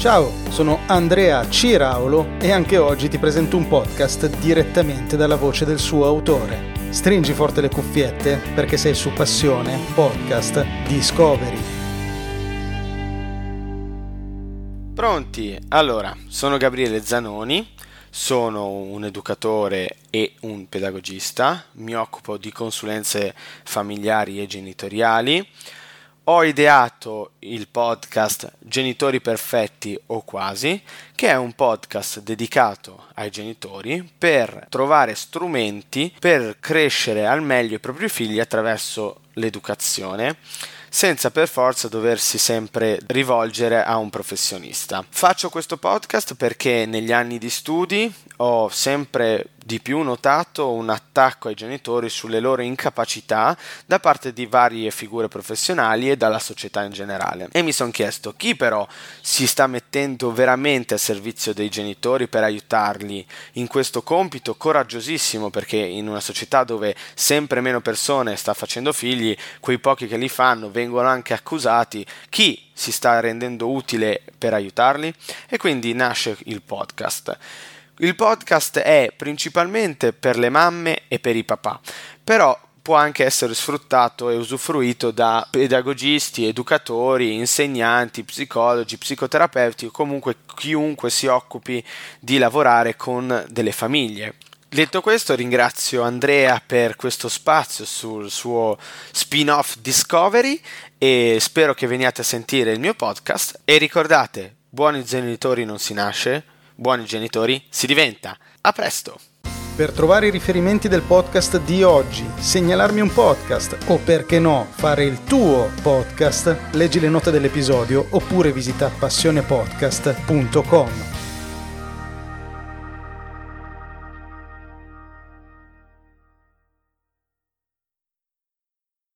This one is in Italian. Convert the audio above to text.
Ciao, sono Andrea Ciraulo e anche oggi ti presento un podcast direttamente dalla voce del suo autore. Stringi forte le cuffiette perché sei su Passione Podcast Discovery. Pronti? Allora, sono Gabriele Zanoni, sono un educatore e un pedagogista, mi occupo di consulenze familiari e genitoriali ho ideato il podcast Genitori Perfetti o quasi, che è un podcast dedicato ai genitori per trovare strumenti per crescere al meglio i propri figli attraverso l'educazione senza per forza doversi sempre rivolgere a un professionista. Faccio questo podcast perché negli anni di studi ho sempre di più notato un attacco ai genitori sulle loro incapacità da parte di varie figure professionali e dalla società in generale. E mi sono chiesto chi però si sta mettendo veramente a servizio dei genitori per aiutarli in questo compito coraggiosissimo perché in una società dove sempre meno persone sta facendo figli, quei pochi che li fanno vengono anche accusati, chi si sta rendendo utile per aiutarli? E quindi nasce il podcast. Il podcast è principalmente per le mamme e per i papà, però può anche essere sfruttato e usufruito da pedagogisti, educatori, insegnanti, psicologi, psicoterapeuti o comunque chiunque si occupi di lavorare con delle famiglie. Detto questo, ringrazio Andrea per questo spazio sul suo spin-off Discovery e spero che veniate a sentire il mio podcast e ricordate, buoni genitori non si nasce, buoni genitori si diventa. A presto! Per trovare i riferimenti del podcast di oggi, segnalarmi un podcast o perché no fare il tuo podcast, leggi le note dell'episodio oppure visita passionepodcast.com.